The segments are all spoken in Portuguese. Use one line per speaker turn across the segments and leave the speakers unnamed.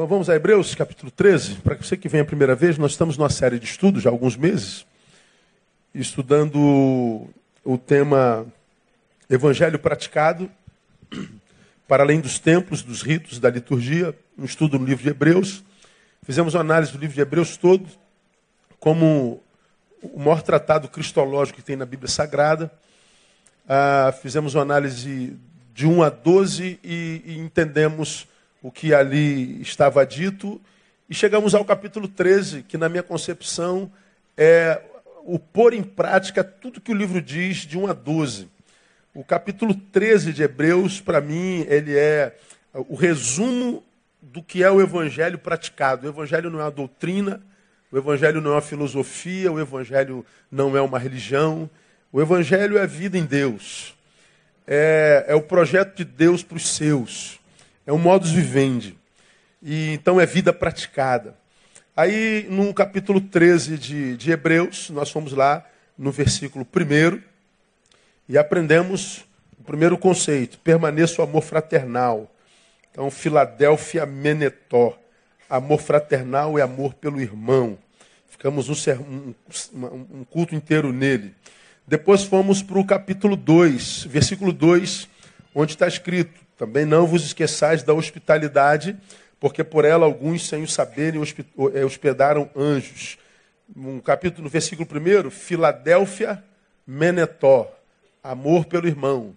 Bom, vamos a Hebreus capítulo 13. Para você que vem a primeira vez, nós estamos numa série de estudos já há alguns meses, estudando o tema Evangelho praticado, para além dos templos, dos ritos, da liturgia, um estudo no livro de Hebreus. Fizemos uma análise do livro de Hebreus todo, como o maior tratado cristológico que tem na Bíblia Sagrada. Ah, fizemos uma análise de 1 a 12 e, e entendemos o que ali estava dito. E chegamos ao capítulo 13, que na minha concepção é o pôr em prática tudo que o livro diz de 1 a 12. O capítulo 13 de Hebreus, para mim, ele é o resumo do que é o evangelho praticado. O evangelho não é uma doutrina, o evangelho não é uma filosofia, o evangelho não é uma religião. O evangelho é a vida em Deus. É, é o projeto de Deus para os seus. É um modus vivendi. E, então é vida praticada. Aí, no capítulo 13 de, de Hebreus, nós fomos lá no versículo 1 e aprendemos o primeiro conceito: permaneça o amor fraternal. Então, Filadélfia Menetó. Amor fraternal é amor pelo irmão. Ficamos um, um, um culto inteiro nele. Depois fomos para o capítulo 2, versículo 2, onde está escrito: também não vos esqueçais da hospitalidade, porque por ela alguns, sem o saberem, eh, hospedaram anjos. Um capítulo, no versículo 1, Filadélfia, Menetó, amor pelo irmão.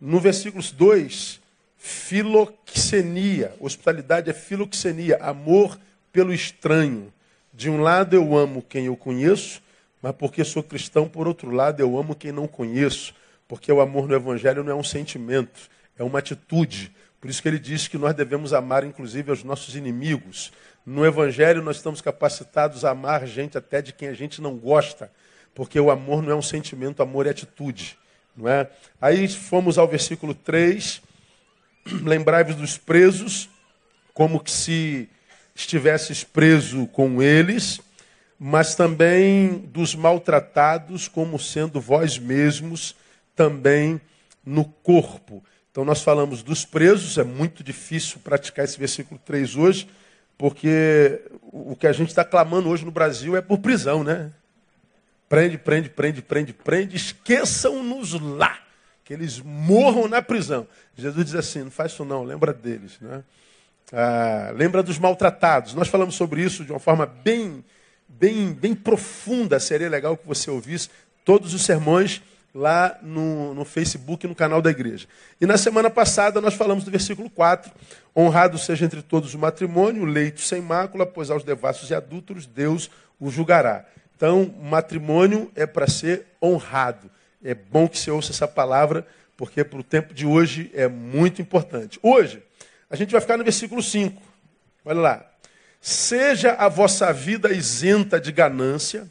No versículo 2, filoxenia, hospitalidade é filoxenia, amor pelo estranho. De um lado eu amo quem eu conheço, mas porque sou cristão, por outro lado eu amo quem não conheço, porque o amor no evangelho não é um sentimento, é uma atitude. Por isso que ele diz que nós devemos amar, inclusive, aos nossos inimigos. No Evangelho, nós estamos capacitados a amar gente até de quem a gente não gosta, porque o amor não é um sentimento, amor é atitude. Não é? Aí fomos ao versículo 3. Lembrai-vos dos presos, como que se estivesses preso com eles, mas também dos maltratados, como sendo vós mesmos também no corpo. Então nós falamos dos presos, é muito difícil praticar esse versículo 3 hoje, porque o que a gente está clamando hoje no Brasil é por prisão, né? Prende, prende, prende, prende, prende, esqueçam-nos lá, que eles morram na prisão. Jesus diz assim: não faz isso não, lembra deles, né? Ah, lembra dos maltratados. Nós falamos sobre isso de uma forma bem, bem, bem profunda. Seria legal que você ouvisse todos os sermões lá no, no Facebook, no canal da igreja. E na semana passada nós falamos do versículo 4: Honrado seja entre todos o matrimônio, leito sem mácula, pois aos devassos e adúlteros Deus o julgará. Então, matrimônio é para ser honrado. É bom que você ouça essa palavra, porque para o tempo de hoje é muito importante. Hoje, a gente vai ficar no versículo 5. Olha lá. Seja a vossa vida isenta de ganância,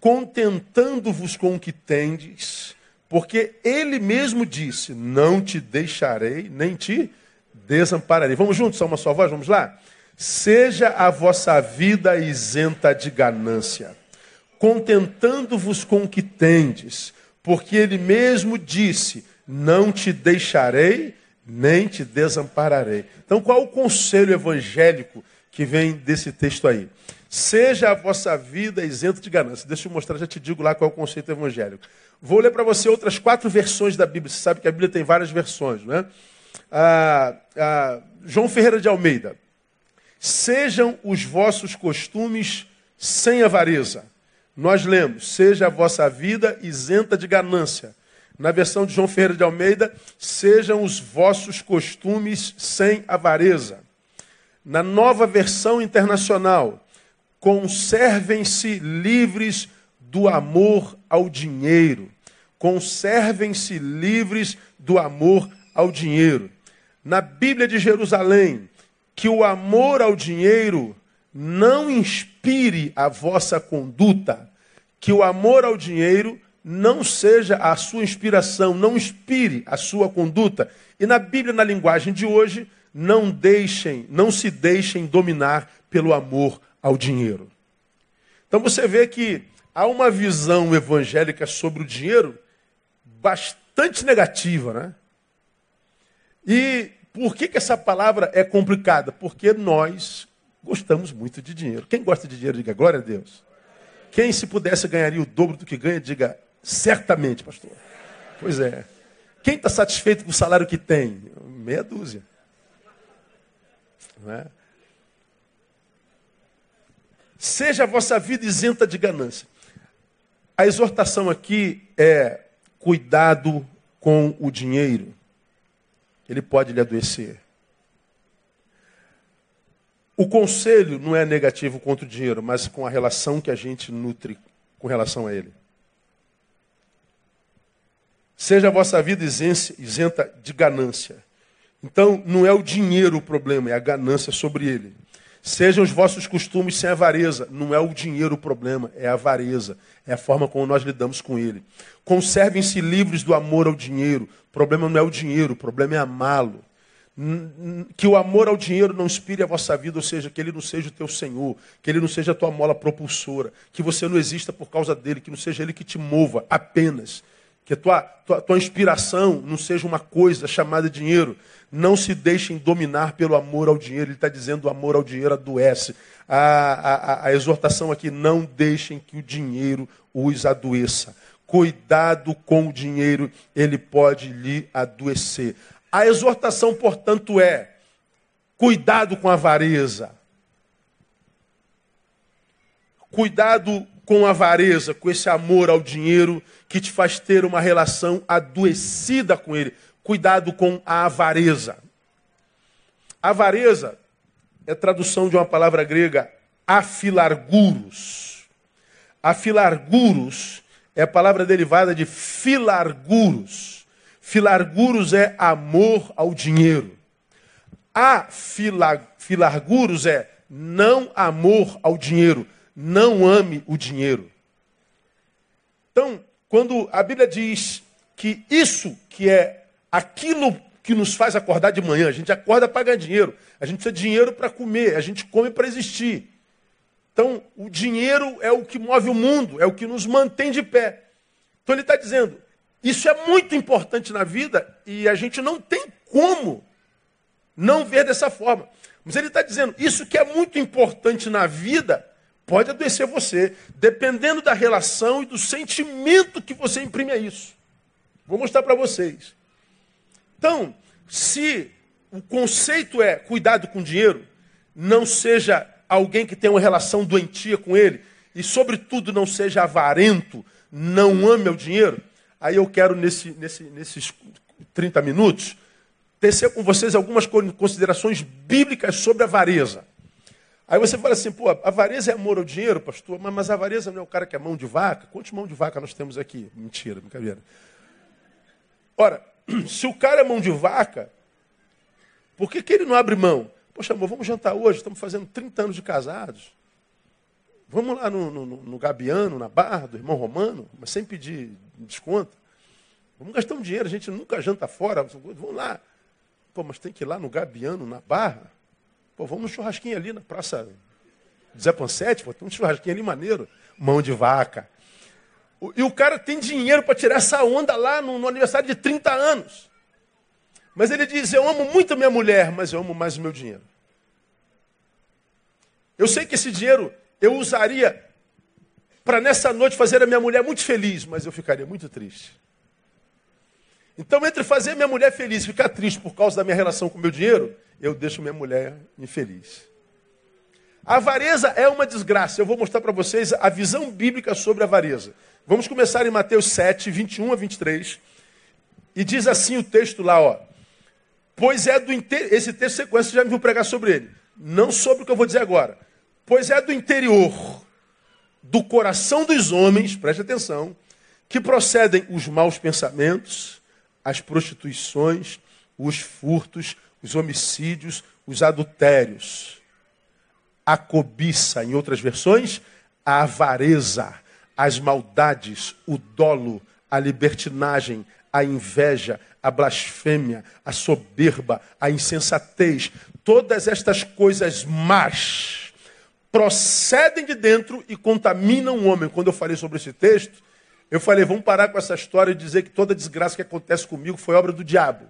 contentando-vos com o que tendes, porque ele mesmo disse: Não te deixarei, nem te desampararei. Vamos juntos, só uma só voz, vamos lá? Seja a vossa vida isenta de ganância, contentando-vos com o que tendes, porque ele mesmo disse: Não te deixarei, nem te desampararei. Então, qual o conselho evangélico que vem desse texto aí? Seja a vossa vida isenta de ganância. Deixa eu mostrar, já te digo lá qual é o conceito evangélico. Vou ler para você outras quatro versões da Bíblia. Você sabe que a Bíblia tem várias versões, né? Ah, ah, João Ferreira de Almeida. Sejam os vossos costumes sem avareza. Nós lemos, seja a vossa vida isenta de ganância. Na versão de João Ferreira de Almeida, sejam os vossos costumes sem avareza. Na nova versão internacional, Conservem-se livres do amor ao dinheiro. Conservem-se livres do amor ao dinheiro. Na Bíblia de Jerusalém, que o amor ao dinheiro não inspire a vossa conduta, que o amor ao dinheiro não seja a sua inspiração, não inspire a sua conduta. E na Bíblia, na linguagem de hoje, não deixem, não se deixem dominar pelo amor ao dinheiro. Então você vê que há uma visão evangélica sobre o dinheiro bastante negativa, né? E Por que, que essa palavra é complicada? Porque nós gostamos muito de dinheiro. Quem gosta de dinheiro, diga glória a Deus. Quem, se pudesse, ganharia o dobro do que ganha, diga certamente, pastor. Pois é. Quem está satisfeito com o salário que tem? Meia dúzia. Não é? Seja a vossa vida isenta de ganância. A exortação aqui é cuidado com o dinheiro. Ele pode lhe adoecer. O conselho não é negativo contra o dinheiro, mas com a relação que a gente nutre com relação a ele. Seja a vossa vida isenta de ganância. Então, não é o dinheiro o problema, é a ganância sobre ele. Sejam os vossos costumes sem avareza. Não é o dinheiro o problema, é a avareza. É a forma como nós lidamos com ele. Conservem-se livres do amor ao dinheiro. O problema não é o dinheiro, o problema é amá-lo. Que o amor ao dinheiro não inspire a vossa vida, ou seja, que ele não seja o teu senhor, que ele não seja a tua mola propulsora, que você não exista por causa dele, que não seja ele que te mova apenas. Que a tua, tua, tua inspiração não seja uma coisa chamada dinheiro, não se deixem dominar pelo amor ao dinheiro. Ele está dizendo o amor ao dinheiro adoece. A, a, a exortação aqui, não deixem que o dinheiro os adoeça. Cuidado com o dinheiro, ele pode lhe adoecer. A exortação, portanto, é: cuidado com a avareza. Cuidado com a avareza, com esse amor ao dinheiro que te faz ter uma relação adoecida com ele. Cuidado com a avareza. Avareza é tradução de uma palavra grega afilarguros. Afilarguros é a palavra derivada de filarguros. Filarguros é amor ao dinheiro. Afilarguros é não amor ao dinheiro. Não ame o dinheiro. Então, quando a Bíblia diz que isso que é aquilo que nos faz acordar de manhã. A gente acorda para ganhar dinheiro. A gente precisa de dinheiro para comer. A gente come para existir. Então, o dinheiro é o que move o mundo, é o que nos mantém de pé. Então, ele está dizendo: isso é muito importante na vida e a gente não tem como não ver dessa forma. Mas ele está dizendo: isso que é muito importante na vida pode adoecer você, dependendo da relação e do sentimento que você imprime a isso. Vou mostrar para vocês. Então, se o conceito é cuidado com dinheiro, não seja alguém que tenha uma relação doentia com ele, e sobretudo não seja avarento, não ame o dinheiro, aí eu quero nesse, nesse, nesses 30 minutos tecer com vocês algumas considerações bíblicas sobre avareza. Aí você fala assim, pô, avareza é amor ao dinheiro, pastor, mas, mas avareza não é o cara que é mão de vaca? Quantos mão de vaca nós temos aqui? Mentira, brincadeira. Ora, se o cara é mão de vaca, por que, que ele não abre mão? Poxa, amor, vamos jantar hoje, estamos fazendo 30 anos de casados. Vamos lá no, no, no Gabiano, na barra do irmão Romano, mas sem pedir desconto. Vamos gastar um dinheiro, a gente nunca janta fora. Vamos lá. Pô, mas tem que ir lá no Gabiano, na barra. Pô, vamos no churrasquinho ali na Praça Zé Pansete, pô, tem um churrasquinho ali maneiro. Mão de vaca. E o cara tem dinheiro para tirar essa onda lá no, no, aniversário de 30 anos. Mas ele diz: Eu amo muito a minha mulher, mas eu amo mais o meu dinheiro. Eu sei que esse dinheiro eu usaria para nessa noite fazer a minha mulher muito feliz, mas eu ficaria muito triste. Então, entre fazer minha mulher feliz e ficar triste por causa da minha relação com o meu dinheiro, eu deixo minha mulher infeliz. A avareza é uma desgraça. Eu vou mostrar para vocês a visão bíblica sobre a avareza. Vamos começar em Mateus 7, 21 a 23. E diz assim o texto lá, ó. Pois é do interior. Esse texto sequência já me viu pregar sobre ele. Não sobre o que eu vou dizer agora. Pois é do interior, do coração dos homens, preste atenção, que procedem os maus pensamentos, as prostituições, os furtos, os homicídios, os adultérios, a cobiça, em outras versões, a avareza as maldades, o dolo, a libertinagem, a inveja, a blasfêmia, a soberba, a insensatez, todas estas coisas más procedem de dentro e contaminam o homem. Quando eu falei sobre esse texto, eu falei, vamos parar com essa história e dizer que toda desgraça que acontece comigo foi obra do diabo.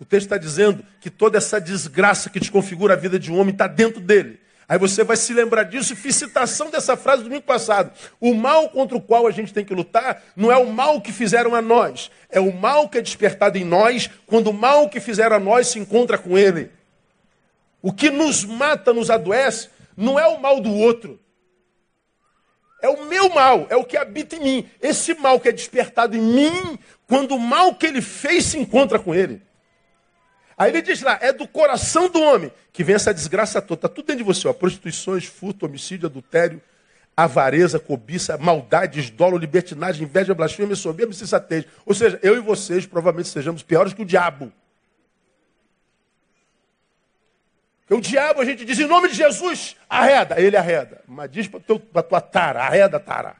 O texto está dizendo que toda essa desgraça que desconfigura a vida de um homem está dentro dele. Aí você vai se lembrar disso fiz citação dessa frase do domingo passado. O mal contra o qual a gente tem que lutar não é o mal que fizeram a nós, é o mal que é despertado em nós quando o mal que fizeram a nós se encontra com ele. O que nos mata, nos adoece, não é o mal do outro. É o meu mal, é o que habita em mim. Esse mal que é despertado em mim, quando o mal que ele fez se encontra com ele. Aí ele diz lá, é do coração do homem que vem essa desgraça toda. Está tudo dentro de você, ó. Prostituições, furto, homicídio, adultério, avareza, cobiça, maldade, esdolo, libertinagem, inveja, blasfêmia, soberba e insensatez. Ou seja, eu e vocês provavelmente sejamos piores que o diabo. Porque o diabo, a gente diz, em nome de Jesus, arreda. Ele arreda. Mas diz para a tua tara, arreda, tara.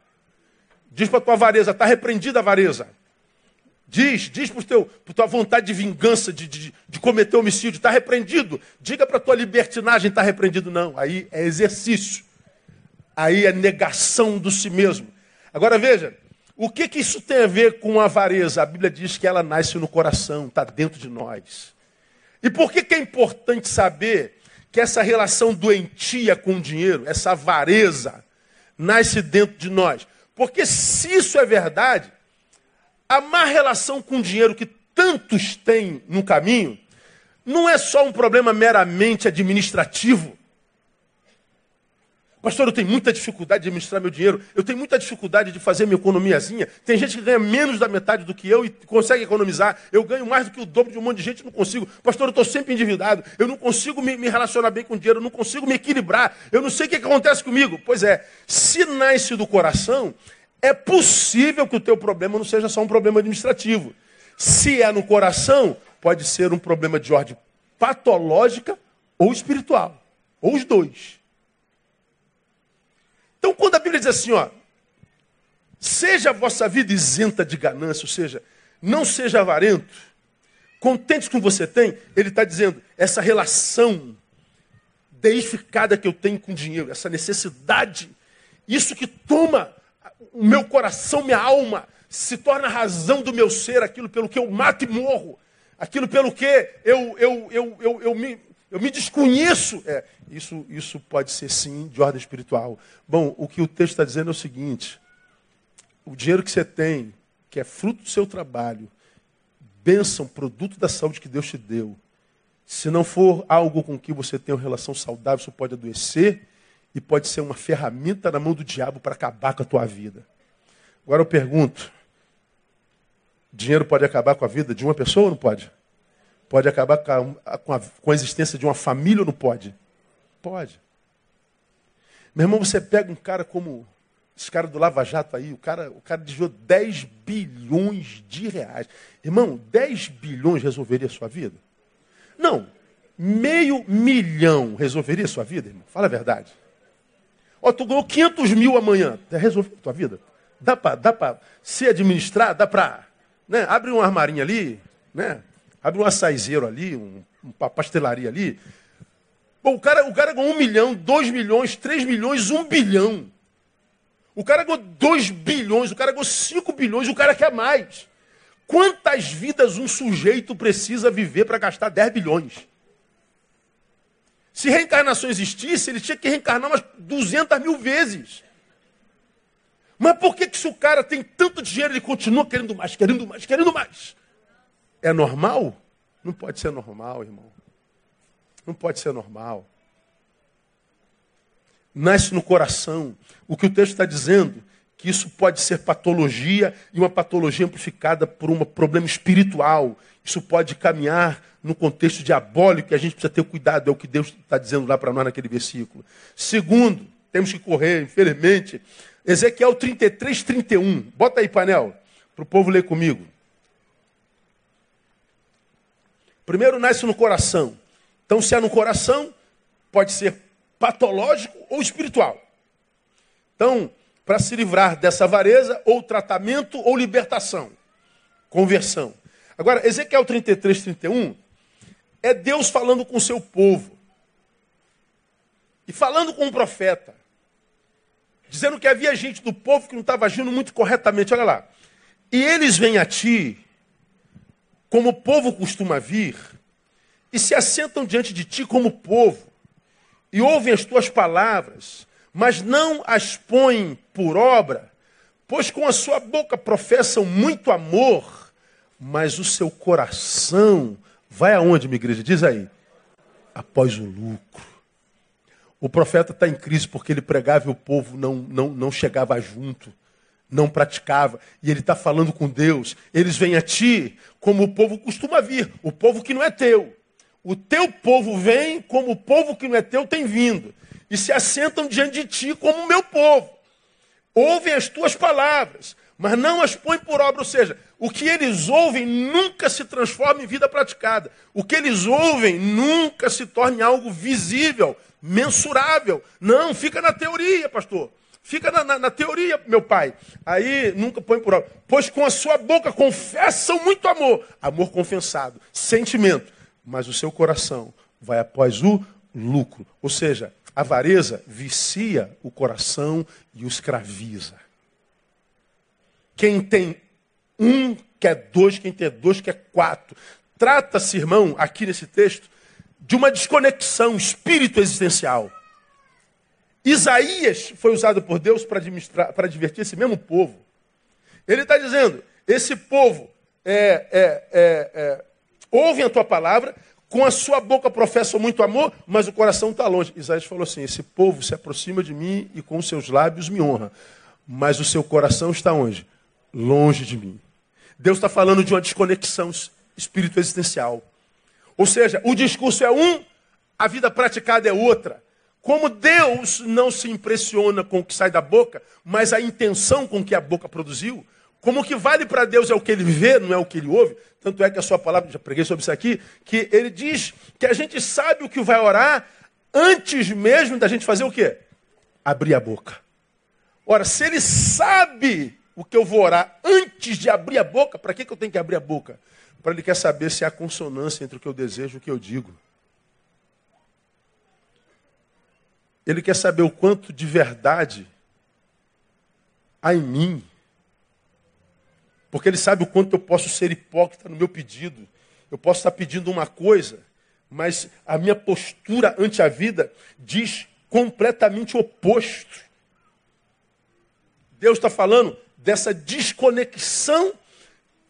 Diz para a tua avareza, está repreendida a avareza. Diz, diz para a tua vontade de vingança, de, de, de cometer homicídio, está repreendido. Diga para a tua libertinagem, está repreendido. Não, aí é exercício. Aí é negação do si mesmo. Agora veja, o que, que isso tem a ver com a avareza? A Bíblia diz que ela nasce no coração, está dentro de nós. E por que, que é importante saber que essa relação doentia com o dinheiro, essa avareza, nasce dentro de nós. Porque se isso é verdade, a má relação com o dinheiro que tantos têm no caminho, não é só um problema meramente administrativo. Pastor, eu tenho muita dificuldade de administrar meu dinheiro, eu tenho muita dificuldade de fazer minha economiazinha. Tem gente que ganha menos da metade do que eu e consegue economizar. Eu ganho mais do que o dobro de um monte de gente, não consigo. Pastor, eu estou sempre endividado, eu não consigo me, me, relacionar bem com o dinheiro, eu não consigo me equilibrar, eu não sei o que, que acontece comigo. Pois é, se nasce do coração, é possível que o teu problema não seja só um problema administrativo. Se é no coração, pode ser um problema de ordem patológica ou espiritual, ou os dois. Então, quando a Bíblia diz assim, ó, seja a vossa vida isenta de ganância, ou seja, não seja avarento, contente com o que você tem, ele está dizendo, essa relação deificada que eu tenho com o dinheiro, essa necessidade, isso que toma o meu coração, minha alma, se torna a razão do meu ser, aquilo pelo que eu mato e morro, aquilo pelo que eu, eu, eu, eu, eu me, eu me desconheço. É, isso, isso pode ser sim de ordem espiritual. Bom, o que o texto está dizendo é o seguinte: o dinheiro que você tem, que é fruto do seu trabalho, bênção, produto da saúde que Deus te deu, se não for algo com que você tem uma relação saudável, isso pode adoecer e pode ser uma ferramenta na mão do diabo para acabar com a tua vida. Agora eu pergunto: dinheiro pode acabar com a vida de uma pessoa ou não pode? Pode acabar com a, com a, com a existência de uma família ou não pode? Pode. Meu irmão, você pega um cara como esse cara do Lava Jato aí, o cara, o cara desviou 10 bilhões de reais. Irmão, 10 bilhões resolveria a sua vida? Não. Meio milhão resolveria a sua vida, irmão? Fala a verdade. Ó, tu ganhou 500 mil amanhã. Resolveu a tua vida? Dá para dá se administrar? Dá para... Né? Abre um armarinho ali, né? Abre um açaizeiro ali, um, uma pastelaria ali. Bom, o cara, o cara ganhou um milhão, dois milhões, três milhões, um bilhão. O cara ganhou dois bilhões, o cara ganhou cinco bilhões, o cara quer mais. Quantas vidas um sujeito precisa viver para gastar 10 bilhões? Se reencarnação existisse, ele tinha que reencarnar umas 200 mil vezes. Mas por que, que se o cara tem tanto dinheiro, ele continua querendo mais, querendo mais, querendo mais? É normal? Não pode ser normal, irmão. Não pode ser normal. Nasce no coração. O que o texto está dizendo, que isso pode ser patologia e uma patologia amplificada por um problema espiritual. Isso pode caminhar no contexto diabólico e a gente precisa ter cuidado, é o que Deus está dizendo lá para nós naquele versículo. Segundo, temos que correr, infelizmente. Ezequiel 33, 31. Bota aí, painel, para o povo ler comigo. Primeiro nasce no coração. Então, se é no coração, pode ser patológico ou espiritual. Então, para se livrar dessa avareza, ou tratamento ou libertação. Conversão. Agora, Ezequiel 33, 31 é Deus falando com o seu povo. E falando com o profeta. Dizendo que havia gente do povo que não estava agindo muito corretamente. Olha lá. E eles vêm a ti como o povo costuma vir, e se assentam diante de ti como povo, e ouvem as tuas palavras, mas não as põem por obra, pois com a sua boca professam muito amor, mas o seu coração vai aonde, minha igreja? Diz aí. Após o lucro. O profeta está em crise porque ele pregava e o povo não, não, não chegava junto, não praticava. E ele está falando com Deus. Eles vêm a ti como o povo costuma vir, o povo que não é teu. O teu povo vem como o povo que não é teu tem vindo. E se assentam diante de ti como o meu povo. Ouvem as tuas palavras, mas não as põem por obra. Ou seja, o que eles ouvem nunca se transforma em vida praticada. O que eles ouvem nunca se torna em algo visível, mensurável. Não, fica na teoria, pastor. Fica na, na, na, teoria, meu pai. Aí nunca põe por obra. Pois com a sua boca confessam muito amor. Amor confessado, sentimento. Mas o seu coração vai após o lucro. Ou seja, avareza vicia o coração e o escraviza. Quem tem um quer dois, quem tem dois quer quatro. Trata-se, irmão, aqui nesse texto, de uma desconexão espírito existencial. Isaías foi usado por Deus para para advertir esse mesmo povo. Ele está dizendo: esse povo é, é, é, é, ouvem a tua palavra, com a sua boca professam muito amor, mas o coração está longe. Isaías falou assim: esse povo se aproxima de mim e com seus lábios me honra, mas o seu coração está onde? Longe de mim. Deus está falando de uma desconexão espírito existencial. Ou seja, o discurso é um, a vida praticada é outra. Como Deus não se impressiona com o que sai da boca, mas a intenção com que a boca produziu, como o que vale para Deus é o que ele vê, não é o que ele ouve. Tanto é que a sua palavra, já preguei sobre isso aqui, que ele diz que a gente sabe o que vai orar antes mesmo da gente fazer o quê? Abrir a boca. Ora, se ele sabe o que eu vou orar antes de abrir a boca, para que, que eu tenho que abrir a boca? Para ele quer saber se há consonância entre o que eu desejo e o que eu digo. Ele quer saber o quanto de verdade há em mim. Porque ele sabe o quanto eu posso ser hipócrita no meu pedido. Eu posso estar pedindo uma coisa, mas a minha postura ante a vida diz completamente oposto. Deus está falando dessa desconexão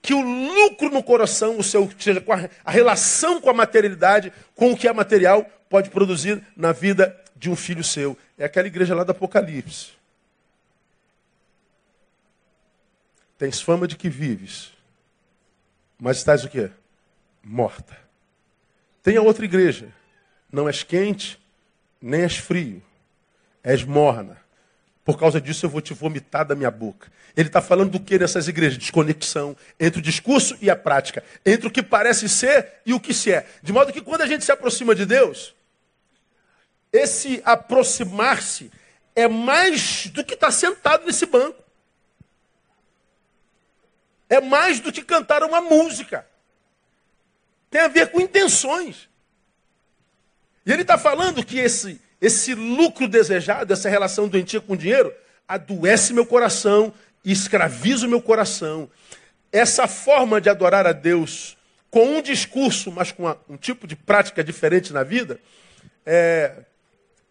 que o lucro no coração, o seu, seja, a relação com a materialidade, com o que é material, pode produzir na vida de um filho seu. É aquela igreja lá do Apocalipse. Tens fama de que vives, mas estás o quê? Morta. Tem a outra igreja. Não és quente, nem és frio. És morna. Por causa disso eu vou te vomitar da minha boca. Ele está falando do que nessas igrejas? Desconexão entre o discurso e a prática. Entre o que parece ser e o que se é. De modo que quando a gente se aproxima de Deus, esse aproximar-se é mais do que estar tá sentado nesse banco. É mais do que cantar uma música. Tem a ver com intenções. E ele está falando que esse esse lucro desejado, essa relação doentia com o dinheiro, adoece meu coração escraviza o meu coração. Essa forma de adorar a Deus com um discurso, mas com uma, um tipo de prática diferente na vida, é,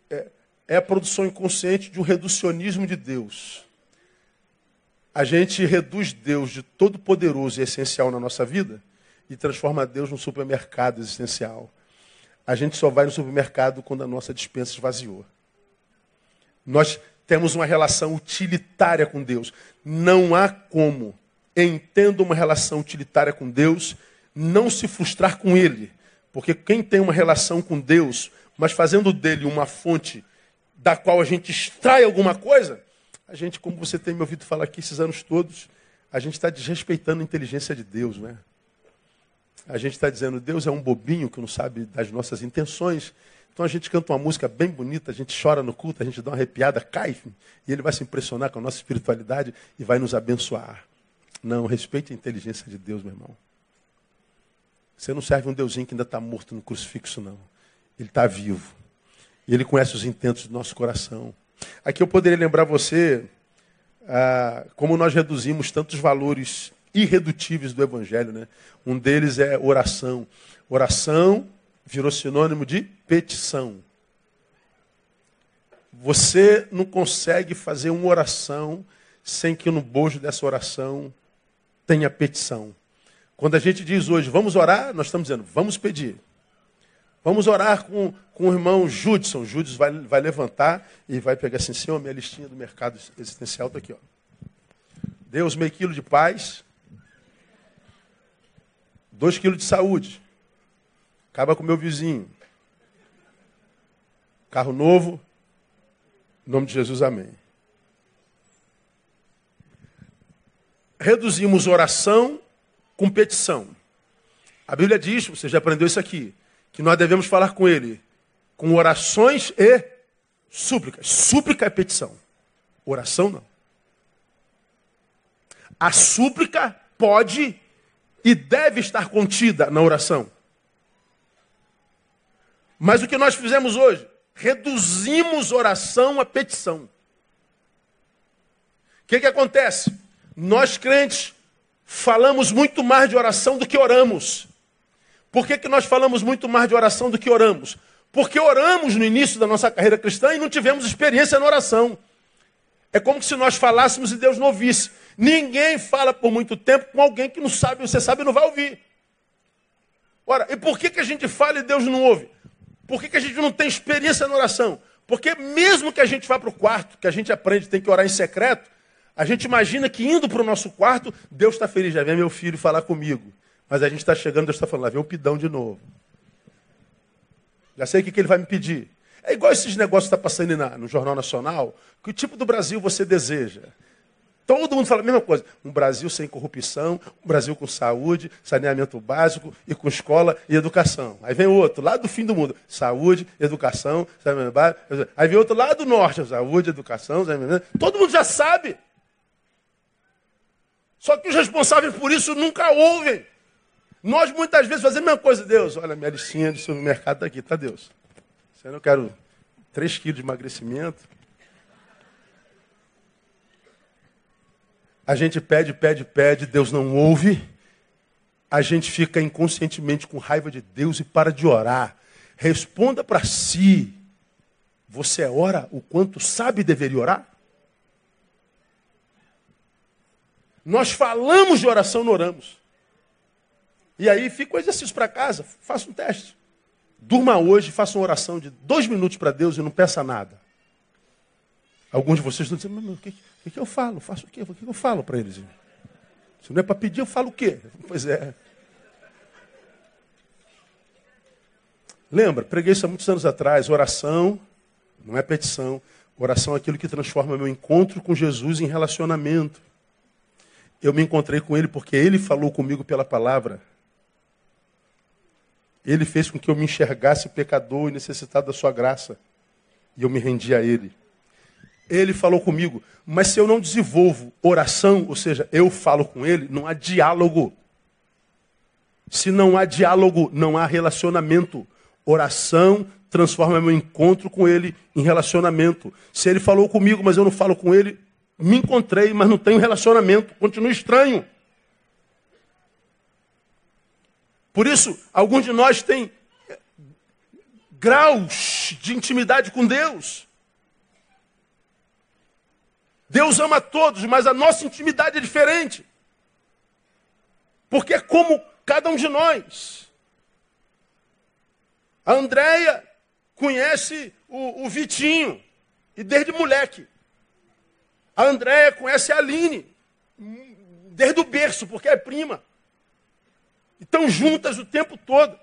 é, é a produção inconsciente de um reducionismo de Deus. A gente reduz Deus de todo poderoso e essencial na nossa vida e transforma Deus num supermercado existencial. A gente só vai no supermercado quando a nossa dispensa esvaziou. Nós temos uma relação utilitária com Deus. Não há como, entenda uma relação utilitária com Deus, não se frustrar com Ele. Porque quem tem uma relação com Deus, mas fazendo dele uma fonte da qual a gente extrai alguma coisa, a gente, como você tem me ouvido falar aqui esses anos todos, a gente está desrespeitando a inteligência de Deus, né? a gente está dizendo, Deus é um bobinho que não sabe das nossas intenções. Então a gente canta uma música bem bonita, a gente chora no culto, a gente dá uma arrepiada, cai, e ele vai se impressionar com a nossa espiritualidade e vai nos abençoar. Não, respeite a inteligência de Deus, meu irmão. Você não serve um Deusinho que ainda está morto no crucifixo, não. Ele está vivo. E ele conhece os intentos do nosso coração. Aqui eu poderia lembrar você ah, como nós reduzimos tantos valores irredutíveis do Evangelho. Né? Um deles é oração. Oração virou sinônimo de petição. Você não consegue fazer uma oração sem que no bojo dessa oração tenha petição. Quando a gente diz hoje, vamos orar, nós estamos dizendo, vamos pedir. Vamos orar com, com o irmão Judson. Judson vai, vai levantar e vai pegar assim, Senhor, minha listinha do mercado existencial está aqui. Ó. Deus, meio quilo de paz, dois quilos de saúde, acaba com o meu vizinho. Carro novo, em nome de Jesus, amém. Reduzimos oração com petição. A Bíblia diz, você já aprendeu isso aqui, que nós devemos falar com Ele com orações e súplicas. Súplica é petição. Oração não. A súplica pode e deve estar contida na oração. Mas o que nós fizemos hoje? reduzimos oração a petição. O que, que acontece? Nós crentes falamos muito mais de oração do que oramos. Por que, que nós falamos muito mais de oração do que oramos? Porque oramos no início da nossa carreira cristã e não tivemos experiência na oração. É como se nós falássemos e Deus não ouvisse. Ninguém fala por muito tempo com alguém que não sabe, você sabe e não vai ouvir. Ora, e por que, que a gente fala e Deus não ouve? Por que, que a gente não tem experiência na oração? Porque mesmo que a gente vá para o quarto, que a gente aprende tem que orar em secreto, a gente imagina que indo para o nosso quarto, Deus está feliz, já vem meu filho falar comigo. Mas a gente está chegando, Deus está falando, lá vem o pidão de novo. Já sei o que, que ele vai me pedir. É igual esses negócios que está passando na, no Jornal Nacional. Que tipo do Brasil você deseja? Todo mundo fala a mesma coisa. Um Brasil sem corrupção, um Brasil com saúde, saneamento básico e com escola e educação. Aí vem outro, lá do fim do mundo. Saúde, educação, saneamento básico. Aí vem outro lá do norte. Saúde, educação, saneamento Todo mundo já sabe. Só que os responsáveis por isso nunca ouvem. Nós muitas vezes fazemos a mesma coisa. Deus, olha, minha listinha de supermercado está aqui, tá Deus. Se eu não quero 3 quilos de emagrecimento, A gente pede, pede, pede, Deus não ouve. A gente fica inconscientemente com raiva de Deus e para de orar. Responda para si. Você ora o quanto sabe deveria orar? Nós falamos de oração, não oramos. E aí fica o exercício para casa, faça um teste. Durma hoje, faça uma oração de dois minutos para Deus e não peça nada. Alguns de vocês estão dizendo, mas o que, o que eu falo? Faço o quê? O que eu falo para eles? Se não é para pedir, eu falo o quê? Pois é. Lembra, preguei isso há muitos anos atrás. Oração não é petição. Oração é aquilo que transforma meu encontro com Jesus em relacionamento. Eu me encontrei com Ele porque Ele falou comigo pela palavra. Ele fez com que eu me enxergasse pecador e necessitado da Sua graça. E eu me rendi a Ele ele falou comigo. Mas se eu não desenvolvo oração, ou seja, eu falo com ele, não há diálogo. Se não há diálogo, não há relacionamento. Oração transforma meu encontro com ele em relacionamento. Se ele falou comigo, mas eu não falo com ele, me encontrei, mas não tenho relacionamento, continuo estranho. Por isso, alguns de nós têm graus de intimidade com Deus. Deus ama todos, mas a nossa intimidade é diferente. Porque é como cada um de nós. A Andréia conhece o, o, Vitinho, e desde moleque. A Andréia conhece a Aline, desde o berço, porque é prima. Estão juntas o tempo todo.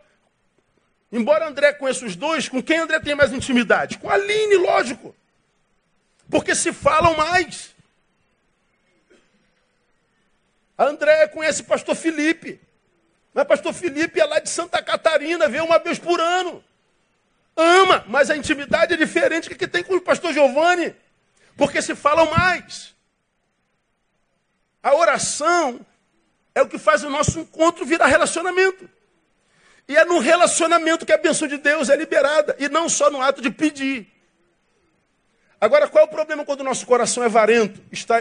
Embora André conheça os dois, com quem André tem mais intimidade? Com a Aline, lógico. Porque se falam mais. A Andréia conhece o pastor Felipe. Mas pastor Felipe é lá de Santa Catarina, vê uma vez por ano. Ama, mas a intimidade é diferente do que tem com o pastor Giovanni. Porque se falam mais. A oração é o que faz o nosso encontro virar relacionamento. E é no relacionamento que a bênção de Deus é liberada. E não só no ato de pedir. Agora, qual é o problema quando o nosso coração é varento, está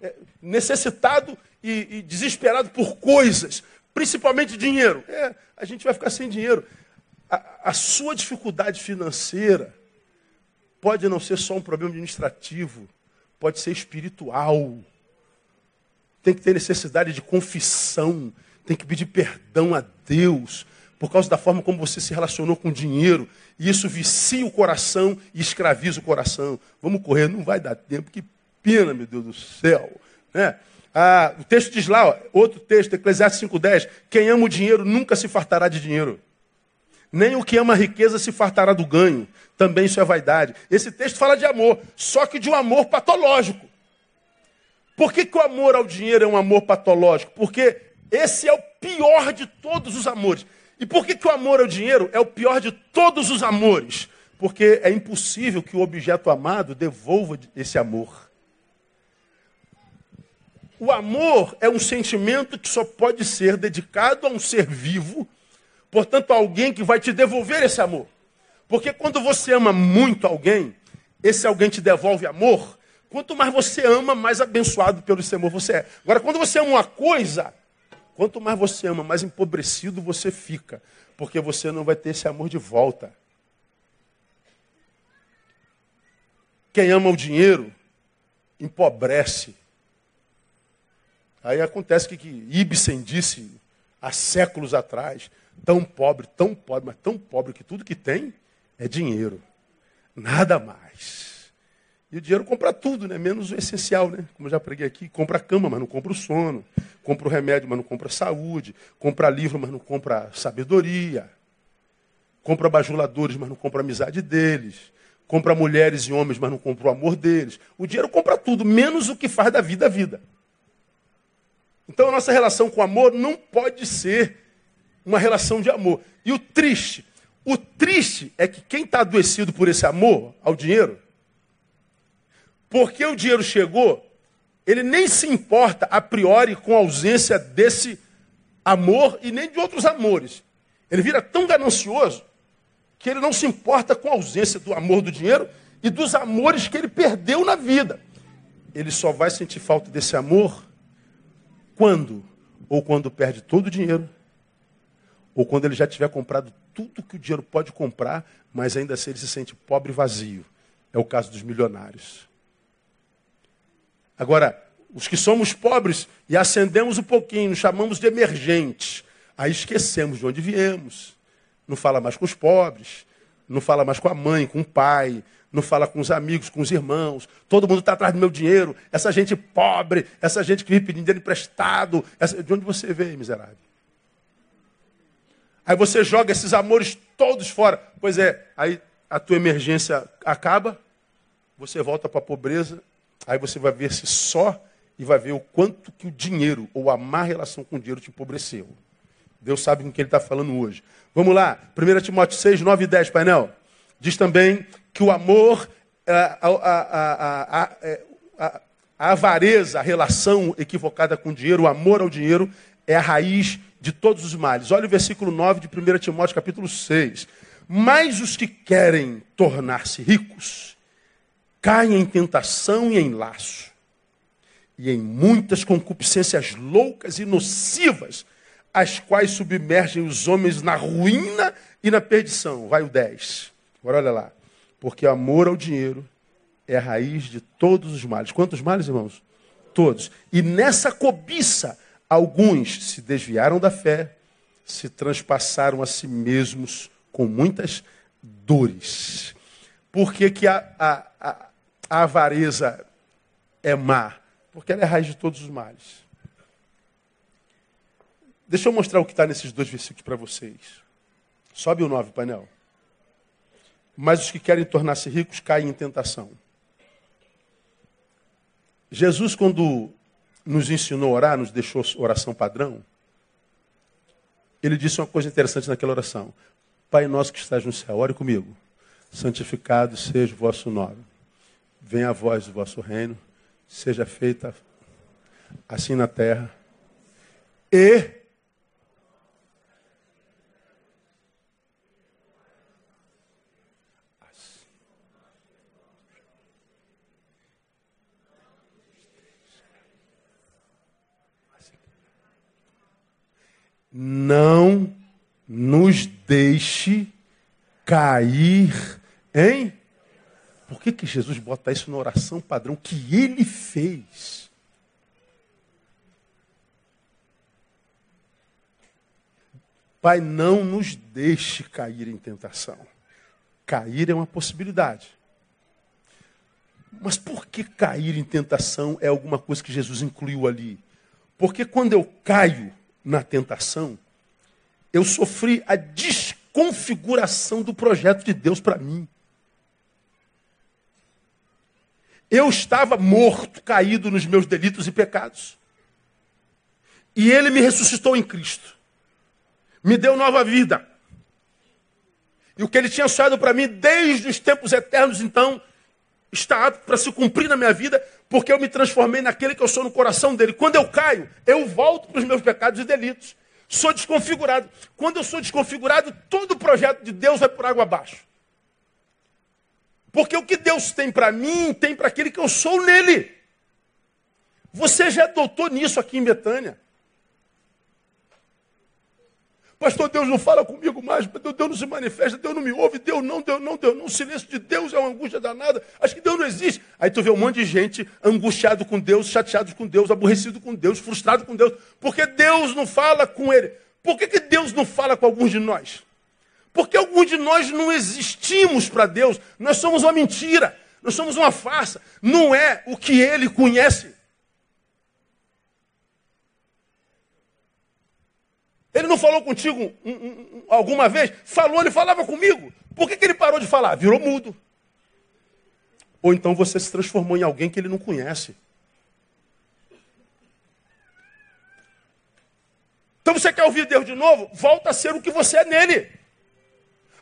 é, necessitado e, e, desesperado por coisas, principalmente dinheiro. É, a gente vai ficar sem dinheiro. A, a sua dificuldade financeira pode não ser só um problema administrativo, pode ser espiritual. Tem que ter necessidade de confissão, tem que pedir perdão a Deus por causa da forma como você se relacionou com o dinheiro. E isso vicia o coração e escraviza o coração. Vamos correr, não vai dar tempo. Que pena, meu Deus do céu. Né? Ah, o texto diz lá, ó, outro texto, Eclesiastes 5,10: Quem ama o dinheiro nunca se fartará de dinheiro. Nem o que ama a riqueza se fartará do ganho. Também isso é vaidade. Esse texto fala de amor, só que de um amor patológico. Por que, que o amor ao dinheiro é um amor patológico? Porque esse é o pior de todos os amores. E por que, que o amor ao dinheiro é o pior de todos os amores? Porque é impossível que o objeto amado devolva esse amor. O amor é um sentimento que só pode ser dedicado a um ser vivo, portanto, a alguém que vai te devolver esse amor. Porque quando você ama muito alguém, esse alguém te devolve amor. Quanto mais você ama, mais abençoado pelo esse amor você é. Agora, quando você ama uma coisa, Quanto mais você ama, mais empobrecido você fica, porque você não vai ter esse amor de volta. Quem ama o dinheiro empobrece. Aí acontece que, que Ibsen disse há séculos atrás, tão pobre, tão pobre, mas tão pobre que tudo que tem é dinheiro. Nada mais. E o dinheiro compra tudo, né? menos o essencial, né? Como eu já preguei aqui, compra cama, mas não compra o sono. Compra o remédio, mas não compra a saúde. Compra livro, mas não compra a sabedoria. Compra bajuladores, mas não compra a amizade deles. Compra mulheres e homens, mas não compra o amor deles. O dinheiro compra tudo, menos o que faz da vida a vida. Então a nossa relação com o amor não pode ser uma relação de amor. E o triste, o triste é que quem está adoecido por esse amor ao dinheiro, porque o dinheiro chegou, ele nem se importa a priori com a ausência desse amor e nem de outros amores. Ele vira tão ganancioso que ele não se importa com a ausência do amor do dinheiro e dos amores que ele perdeu na vida. Ele só vai sentir falta desse amor quando? Ou quando perde todo o dinheiro, ou quando ele já tiver comprado tudo que o dinheiro pode comprar, mas ainda assim ele se sente pobre e vazio. É o caso dos milionários. Agora, os que somos pobres e acendemos um pouquinho, chamamos de emergentes. Aí esquecemos de onde viemos. Não fala mais com os pobres, não fala mais com a mãe, com o pai, não fala com os amigos, com os irmãos. Todo mundo está atrás do meu dinheiro. Essa gente pobre, essa gente que vive pedindo dinheiro emprestado. Essa... De onde você veio, miserável? Aí você joga esses amores todos fora. Pois é, aí a tua emergência acaba, você volta para a pobreza Aí você vai ver se só e vai ver o quanto que o dinheiro ou a má relação com o dinheiro te empobreceu. Deus sabe com que ele está falando hoje. Vamos lá, 1 Timóteo 6, 9 e 10, painel. Diz também que o amor, a, a, a, a, avareza, a relação equivocada com o dinheiro, o amor ao dinheiro, é a raiz de todos os males. Olha o versículo 9 de 1 Timóteo, capítulo 6. Mas os que querem tornar-se ricos caem em tentação e em laço, e em muitas concupiscências loucas e nocivas, as quais submergem os homens na ruína e na perdição. Vai o 10. Agora olha lá. Porque amor ao dinheiro é a raiz de todos os males. Quantos males, irmãos? Todos. E nessa cobiça, alguns se desviaram da fé, se transpassaram a si mesmos com muitas dores. Porque que a, a, a, a avareza é má? Porque ela é a raiz de todos os males. Deixa eu mostrar o que está nesses dois versículos para vocês. Sobe o 9, painel. Mas os que querem tornar-se ricos caem em tentação. Jesus, quando nos ensinou a orar, nos deixou oração padrão, ele disse uma coisa interessante naquela oração. Pai nosso que estás no céu, ore comigo. Santificado seja o vosso nome Venha a voz do vosso reino, seja feita assim na terra. E não nos deixe cair em por que, que Jesus bota isso na oração padrão que ele fez? Pai, não nos deixe cair em tentação. Cair é uma possibilidade. Mas por que cair em tentação é alguma coisa que Jesus incluiu ali? Porque quando eu caio na tentação, eu sofri a desconfiguração do projeto de Deus para mim. Eu estava morto, caído nos meus delitos e pecados. E ele me ressuscitou em Cristo. Me deu nova vida. E o que ele tinha sonhado para mim desde os tempos eternos, então, está apto para se cumprir na minha vida, porque eu me transformei naquele que eu sou no coração dele. Quando eu caio, eu volto para os meus pecados e delitos. Sou desconfigurado. Quando eu sou desconfigurado, todo o projeto de Deus vai por água abaixo. Porque o que Deus tem para mim, tem para aquele que eu sou nele. Você já adotou nisso aqui em Betânia. Pastor, Deus não fala comigo mais, Deus não se manifesta, Deus não me ouve, Deus não, Deus não, Deus não. O silêncio de Deus é uma angústia danada. Acho que Deus não existe. Aí tu vê um monte de gente angustiado com Deus, chateado com Deus, aborrecido com Deus, frustrado com Deus, porque Deus não fala com ele. Por que, que Deus não fala com alguns de nós? Porque alguns de nós não existimos para Deus. Nós somos uma mentira, nós somos uma farsa. Não é o que ele conhece. Ele não falou contigo um, um, alguma vez? Falou, ele falava comigo. Por que, que ele parou de falar? Virou mudo. Ou então você se transformou em alguém que ele não conhece. Então você quer ouvir Deus de novo? Volta a ser o que você é nele.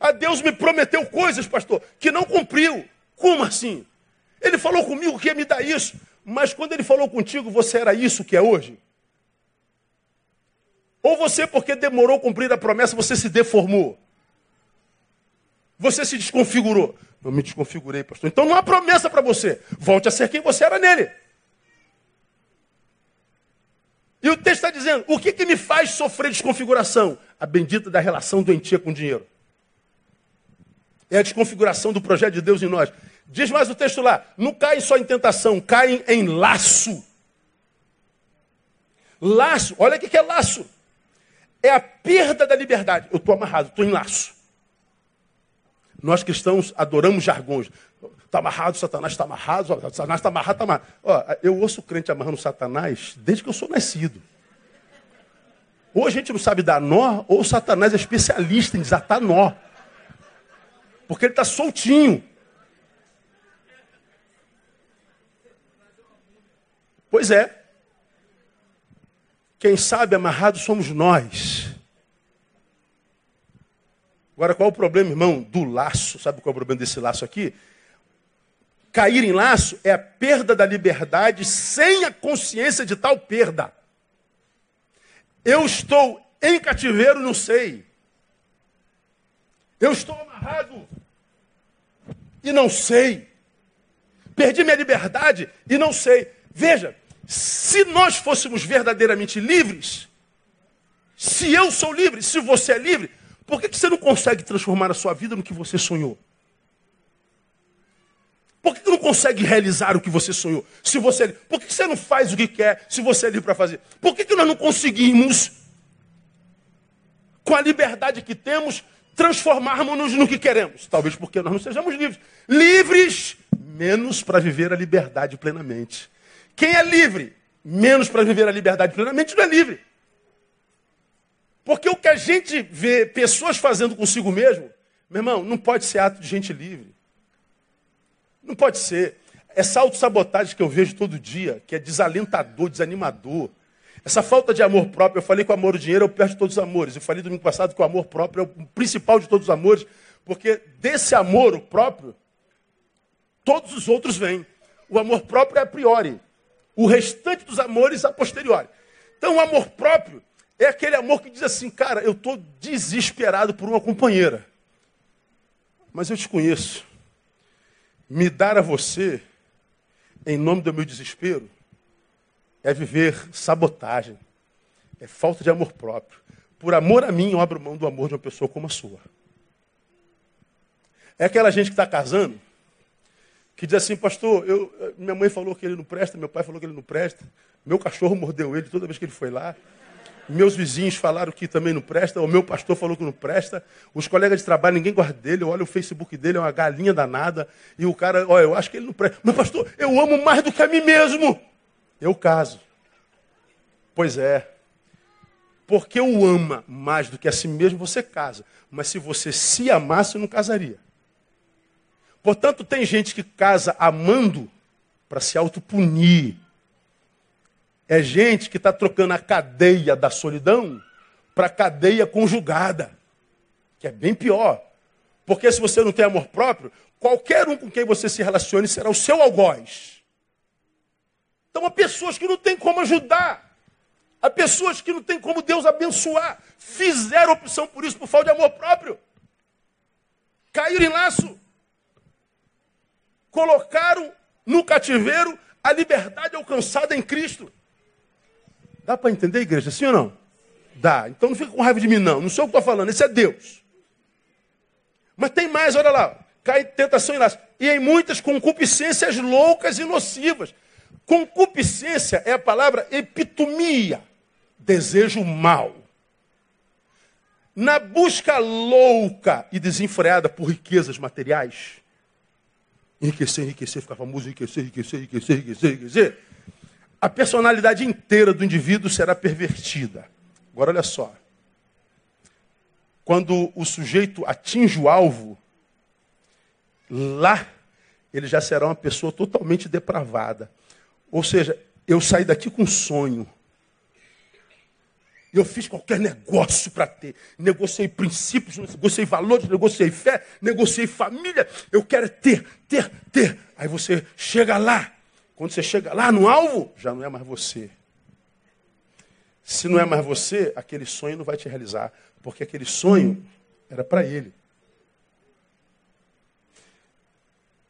A Deus me prometeu coisas, pastor, que não cumpriu. Como assim? Ele falou comigo que ia me dar isso, mas quando ele falou contigo, você era isso que é hoje? Ou você, porque demorou a cumprir a promessa, você se deformou. Você se desconfigurou. Eu me desconfigurei, pastor. Então não há promessa para você. Volte a ser quem você era nele. E o texto está dizendo: o que, que me faz sofrer desconfiguração? A bendita da relação doentia com o dinheiro. É a desconfiguração do projeto de Deus em nós. Diz mais o texto lá: não caem só em tentação, caem em laço. Laço, olha o que é laço é a perda da liberdade. Eu estou amarrado, estou em laço. Nós cristãos adoramos jargões. Está amarrado, Satanás está amarrado, Satanás está amarrado, está amarrado. Ó, eu ouço crente amarrando Satanás desde que eu sou nascido. Ou a gente não sabe dar nó, ou Satanás é especialista em desatar nó. Porque ele está soltinho. Pois é. Quem sabe amarrado somos nós. Agora, qual é o problema, irmão, do laço? Sabe qual é o problema desse laço aqui? Cair em laço é a perda da liberdade sem a consciência de tal perda. Eu estou em cativeiro, não sei. Eu estou amarrado e não sei. Perdi minha liberdade e não sei. Veja, se nós fôssemos verdadeiramente livres, se eu sou livre, se você é livre, por que você não consegue transformar a sua vida no que você sonhou? Por que você não consegue realizar o que você sonhou? Se você, é por que você não faz o que quer se você é livre para fazer? Por que nós não conseguimos, com a liberdade que temos, transformarmos-nos no que queremos? Talvez porque nós não sejamos livres. Livres menos para viver a liberdade plenamente. Quem é livre, menos para viver a liberdade plenamente, não é livre. Porque o que a gente vê pessoas fazendo consigo mesmo, meu irmão, não pode ser ato de gente livre. Não pode ser. Essa autossabotagem que eu vejo todo dia, que é desalentador, desanimador. Essa falta de amor próprio, eu falei que o amor o dinheiro é o pior de todos os amores. Eu falei domingo passado que o amor próprio é o principal de todos os amores, porque desse amor próprio, todos os outros vêm. O amor próprio é a priori o restante dos amores a posteriori. Então, o amor próprio é aquele amor que diz assim, cara, eu estou desesperado por uma companheira. Mas eu te conheço. Me dar a você, em nome do meu desespero, é viver sabotagem. É falta de amor próprio. por amor a mim, eu abro mão do amor de uma pessoa como a sua. É aquela gente que está casando, que diz assim, pastor, eu, minha mãe falou que ele não presta, meu pai falou que ele não presta, meu cachorro mordeu ele toda vez que ele foi lá, meus vizinhos falaram que também não presta, o meu pastor falou que não presta, os colegas de trabalho, ninguém gosta dele, olha o Facebook dele, é uma galinha danada, e o cara, olha, eu acho que ele não presta. Mas pastor, eu amo mais do que a mim mesmo. Eu caso. Pois é. Porque o ama mais do que a si mesmo, você casa. Mas se você se amasse, não casaria. Portanto, tem gente que casa amando para se autopunir. É gente que está trocando a cadeia da solidão para cadeia conjugada, que é bem pior. Porque se você não tem amor próprio, qualquer um com quem você se relacione será o seu algoz. Então há pessoas que não tem como ajudar. Há pessoas que não tem como Deus abençoar. Fizeram opção por isso, por falta de amor próprio. Caíram em laço colocaram no cativeiro a liberdade alcançada em Cristo. Dá para entender, igreja? Sim ou não? Dá. Então não fica com raiva de mim, não. Não sou eu que estou falando, esse é Deus. Mas tem mais, olha lá. Cai tentação e laço. E em muitas concupiscências loucas e nocivas. Concupiscência é a palavra epitomia, desejo mal. Na busca louca e desenfreada por riquezas materiais, Enriquecer, enriquecer, ficar famoso, enriquecer, enriquecer, enriquecer, enriquecer, enriquecer. A personalidade inteira do indivíduo será pervertida. Agora olha só. Quando o sujeito atinge o alvo, lá ele já será uma pessoa totalmente depravada. Ou seja, eu saí daqui com um sonho. Eu fiz qualquer negócio para ter. Negociei princípios, negociei valores, negociei fé, negociei família. Eu quero ter, ter, ter. Aí você chega lá. Quando você chega lá no alvo, já não é mais você. Se não é mais você, aquele sonho não vai te realizar. Porque aquele sonho era para ele.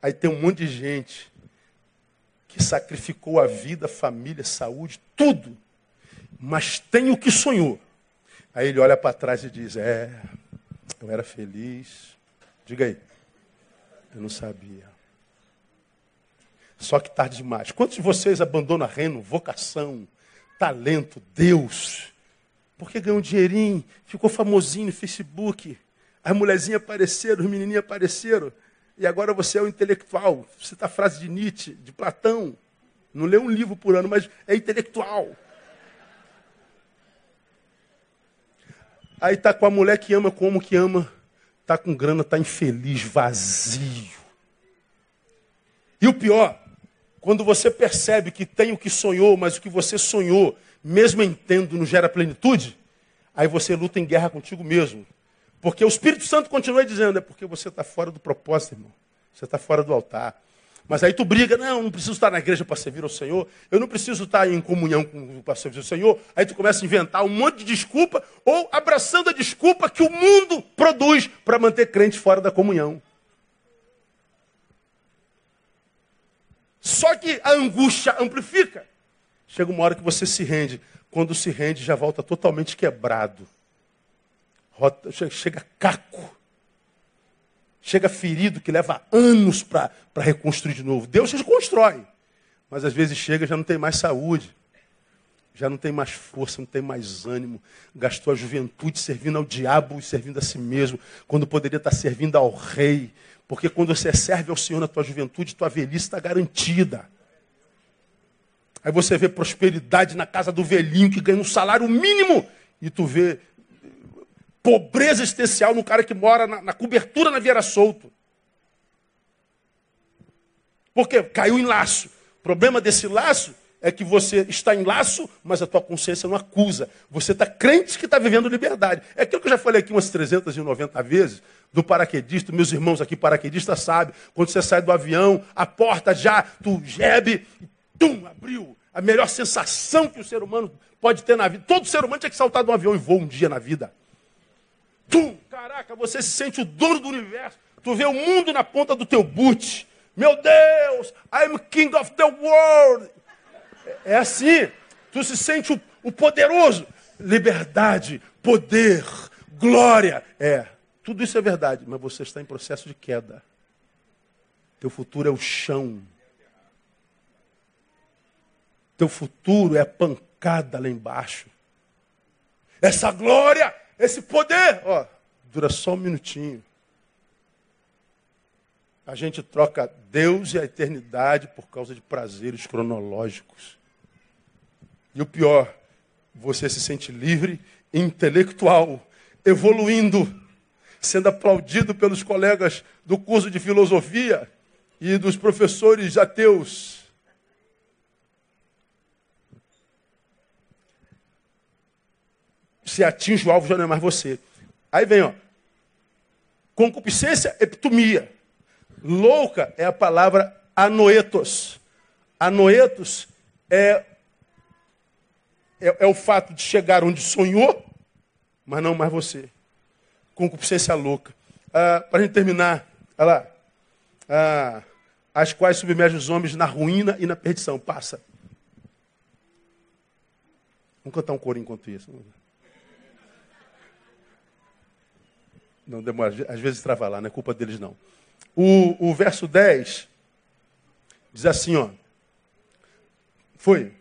Aí tem um monte de gente que sacrificou a vida, a família, a saúde, tudo mas tem o que sonhou. Aí ele olha para trás e diz: É, eu era feliz. Diga aí. Eu não sabia. Só que tarde demais. Quantos de vocês abandonam reino, vocação, talento, Deus? Porque ganhou um dinheirinho, ficou famosinho no Facebook. As mulherzinhas apareceram, os menininhos apareceram. E agora você é um intelectual. Você está frase de Nietzsche, de Platão. Não lê um livro por ano, mas é intelectual. Aí tá com a mulher que ama como que ama, tá com grana, tá infeliz, vazio. E o pior, quando você percebe que tem o que sonhou, mas o que você sonhou, mesmo entendo, não gera plenitude, aí você luta em guerra contigo mesmo. Porque o Espírito Santo continua dizendo, é porque você está fora do propósito, irmão. Você está fora do altar. Mas aí tu briga, não, não preciso estar na igreja para servir ao Senhor, eu não preciso estar em comunhão com, para servir ao Senhor. Aí tu começa a inventar um monte de desculpa, ou abraçando a desculpa que o mundo produz para manter crente fora da comunhão. Só que a angústia amplifica. Chega uma hora que você se rende. Quando se rende, já volta totalmente quebrado. Chega caco chega ferido, que leva anos para reconstruir de novo. Deus reconstrói. Mas às vezes chega já não tem mais saúde, já não tem mais força, não tem mais ânimo. Gastou a juventude servindo ao diabo e servindo a si mesmo, quando poderia estar servindo ao rei. Porque quando você serve ao Senhor na tua juventude, tua velhice está garantida. Aí você vê prosperidade na casa do velhinho que ganha um salário mínimo. E tu vê pobreza existencial no cara que mora na, na cobertura na Vieira Solto. Porque caiu em laço. O problema desse laço é que você está em laço, mas a tua consciência não acusa. Você está crente que está vivendo liberdade. É aquilo que eu já falei aqui umas 390 vezes, do paraquedista, meus irmãos aqui paraquedistas sabem, quando você sai do avião, a porta já, tu gebe, tum, abriu. A melhor sensação que o ser humano pode ter na vida. Todo ser humano tinha que saltar de um avião e voar um dia na vida. Tum, caraca, você se sente o dono do universo. Tu vê o mundo na ponta do teu boot. Meu Deus, I'm king of the world. É assim. Tu se sente o, o poderoso. Liberdade, poder, glória. É, tudo isso é verdade, mas você está em processo de queda. Teu futuro é o chão. Teu futuro é a pancada lá embaixo. Essa glória, esse poder, ó, dura só um minutinho. A gente troca Deus e a eternidade por causa de prazeres cronológicos. E o pior, você se sente livre, intelectual, evoluindo, sendo aplaudido pelos colegas do curso de filosofia e dos professores ateus. Se atinge o alvo, já não é mais você. Aí vem, ó. Concupiscência, epitomia. Louca é a palavra anoetos. Anoetos é, é, é o fato de chegar onde sonhou, mas não mais você. Concupiscência louca. Ah, Para a gente terminar, olha lá. Ah, as quais submerge os homens na ruína e na perdição. Passa. Vamos cantar um coro enquanto isso. Não demora, às vezes trava lá, não é culpa deles não. O, o verso 10 diz assim, ó. Foi,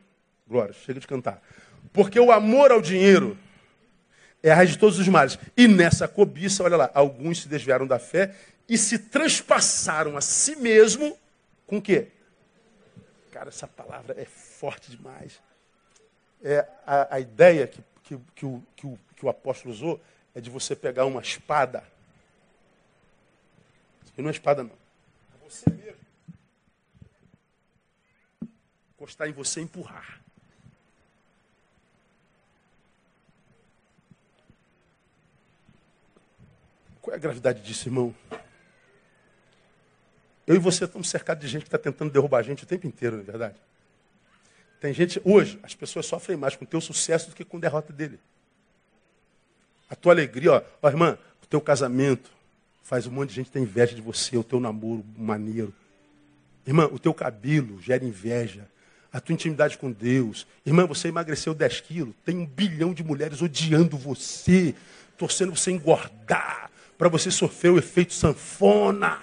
Glória, chega de cantar. Porque o amor ao dinheiro é a raiz de todos os males. E nessa cobiça, olha lá, alguns se desviaram da fé e se transpassaram a si mesmo com o quê? Cara, essa palavra é forte demais. É a, a ideia que, que, que, o, que, o, que o apóstolo usou é de você pegar uma espada. E não é espada, não. É você mesmo. Encostar em você e empurrar. Qual é a gravidade disso, irmão? Eu e você estamos cercados de gente que está tentando derrubar a gente o tempo inteiro, não é verdade? Tem gente, hoje, as pessoas sofrem mais com o teu sucesso do que com a derrota dele. A tua alegria, ó, ó, irmã, o teu casamento faz um monte de gente ter inveja de você, o teu namoro maneiro. Irmã, o teu cabelo gera inveja. A tua intimidade com Deus. Irmã, você emagreceu 10 quilos. Tem um bilhão de mulheres odiando você, torcendo você engordar, para você sofrer o efeito sanfona.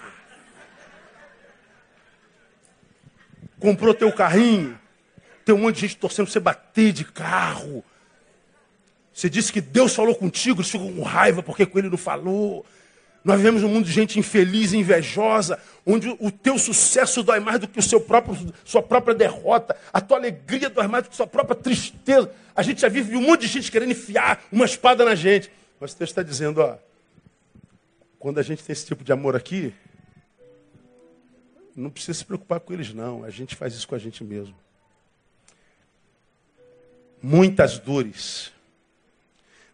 Comprou teu carrinho. Tem um monte de gente torcendo você bater de carro. Você disse que Deus falou contigo, eles ficam com raiva porque com ele não falou. Nós vivemos um mundo de gente infeliz e invejosa, onde o teu sucesso dói mais do que o seu próprio, sua própria derrota, a tua alegria dói mais do que a sua própria tristeza. A gente já vive um monte de gente querendo enfiar uma espada na gente. Mas o texto está dizendo, ó, quando a gente tem esse tipo de amor aqui, não precisa se preocupar com eles, não. A gente faz isso com a gente mesmo. Muitas dores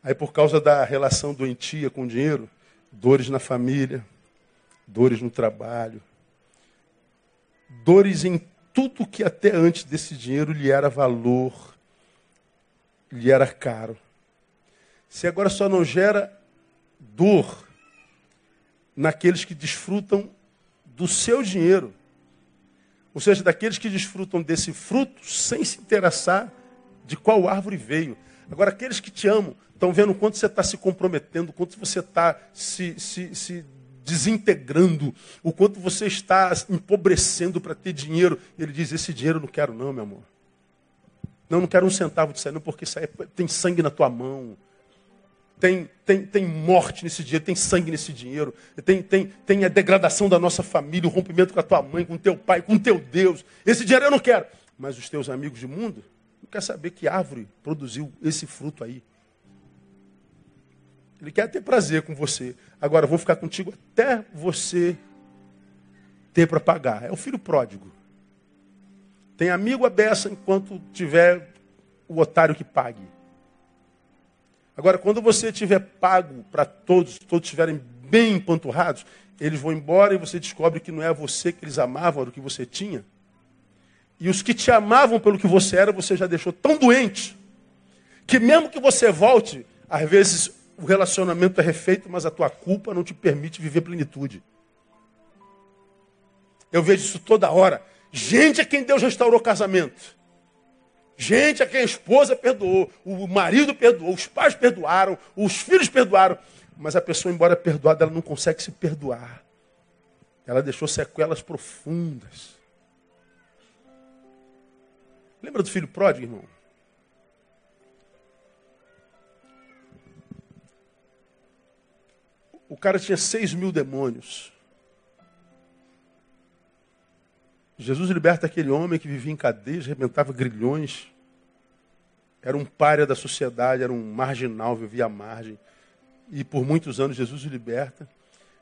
Aí, por causa da relação doentia com o dinheiro, dores na família, dores no trabalho, dores em tudo que até antes desse dinheiro lhe era valor, lhe era caro. Se agora só não gera dor naqueles que desfrutam do seu dinheiro, ou seja, daqueles que desfrutam desse fruto sem se interessar de qual árvore veio. Agora, aqueles que te amam estão vendo quanto você está se comprometendo, quanto você está se, se, se desintegrando, o quanto você está empobrecendo para ter dinheiro. Ele diz: Esse dinheiro eu não quero, não, meu amor. Não, não quero um centavo disso aí, não, porque isso aí tem sangue na tua mão. Tem, tem, tem morte nesse dinheiro, tem sangue nesse dinheiro, tem, tem, tem a degradação da nossa família, o rompimento com a tua mãe, com teu pai, com teu Deus. Esse dinheiro eu não quero. Mas os teus amigos de mundo não quer saber que árvore produziu esse fruto aí. Ele quer ter prazer com você. Agora, vou ficar contigo até você ter para pagar. É o filho pródigo. Tem amigo a beça enquanto tiver o otário que pague. Agora, quando você tiver pago para todos, todos estiverem bem empanturrados, eles vão embora e você descobre que não é você que eles amavam, era o que você tinha. E os que te amavam pelo que você era, você já deixou tão doente, que mesmo que você volte, às vezes o relacionamento é refeito, mas a tua culpa não te permite viver plenitude. Eu vejo isso toda hora. Gente a quem Deus restaurou casamento. Gente a quem a esposa perdoou, o marido perdoou, os pais perdoaram, os filhos perdoaram. Mas a pessoa, embora perdoada, ela não consegue se perdoar. Ela deixou sequelas profundas. Lembra do filho pródigo, irmão? O cara tinha seis mil demônios. Jesus liberta aquele homem que vivia em cadeias, arrebentava grilhões. Era um párea da sociedade, era um marginal, vivia à margem. E por muitos anos Jesus o liberta.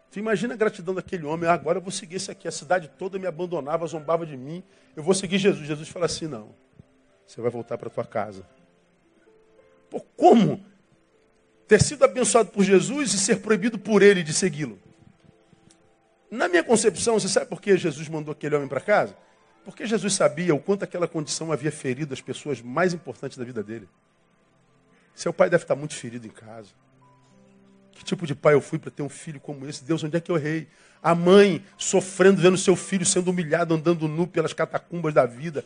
Você imagina a gratidão daquele homem. Ah, agora eu vou seguir esse aqui. A cidade toda me abandonava, zombava de mim. Eu vou seguir Jesus. Jesus fala assim: não. Você vai voltar para tua casa. Pô, como? Ter sido abençoado por Jesus e ser proibido por ele de segui-lo. Na minha concepção, você sabe por que Jesus mandou aquele homem para casa? Porque Jesus sabia o quanto aquela condição havia ferido as pessoas mais importantes da vida dele. Seu pai deve estar muito ferido em casa. Que tipo de pai eu fui para ter um filho como esse? Deus, onde é que eu errei? A mãe sofrendo, vendo seu filho sendo humilhado, andando nu pelas catacumbas da vida,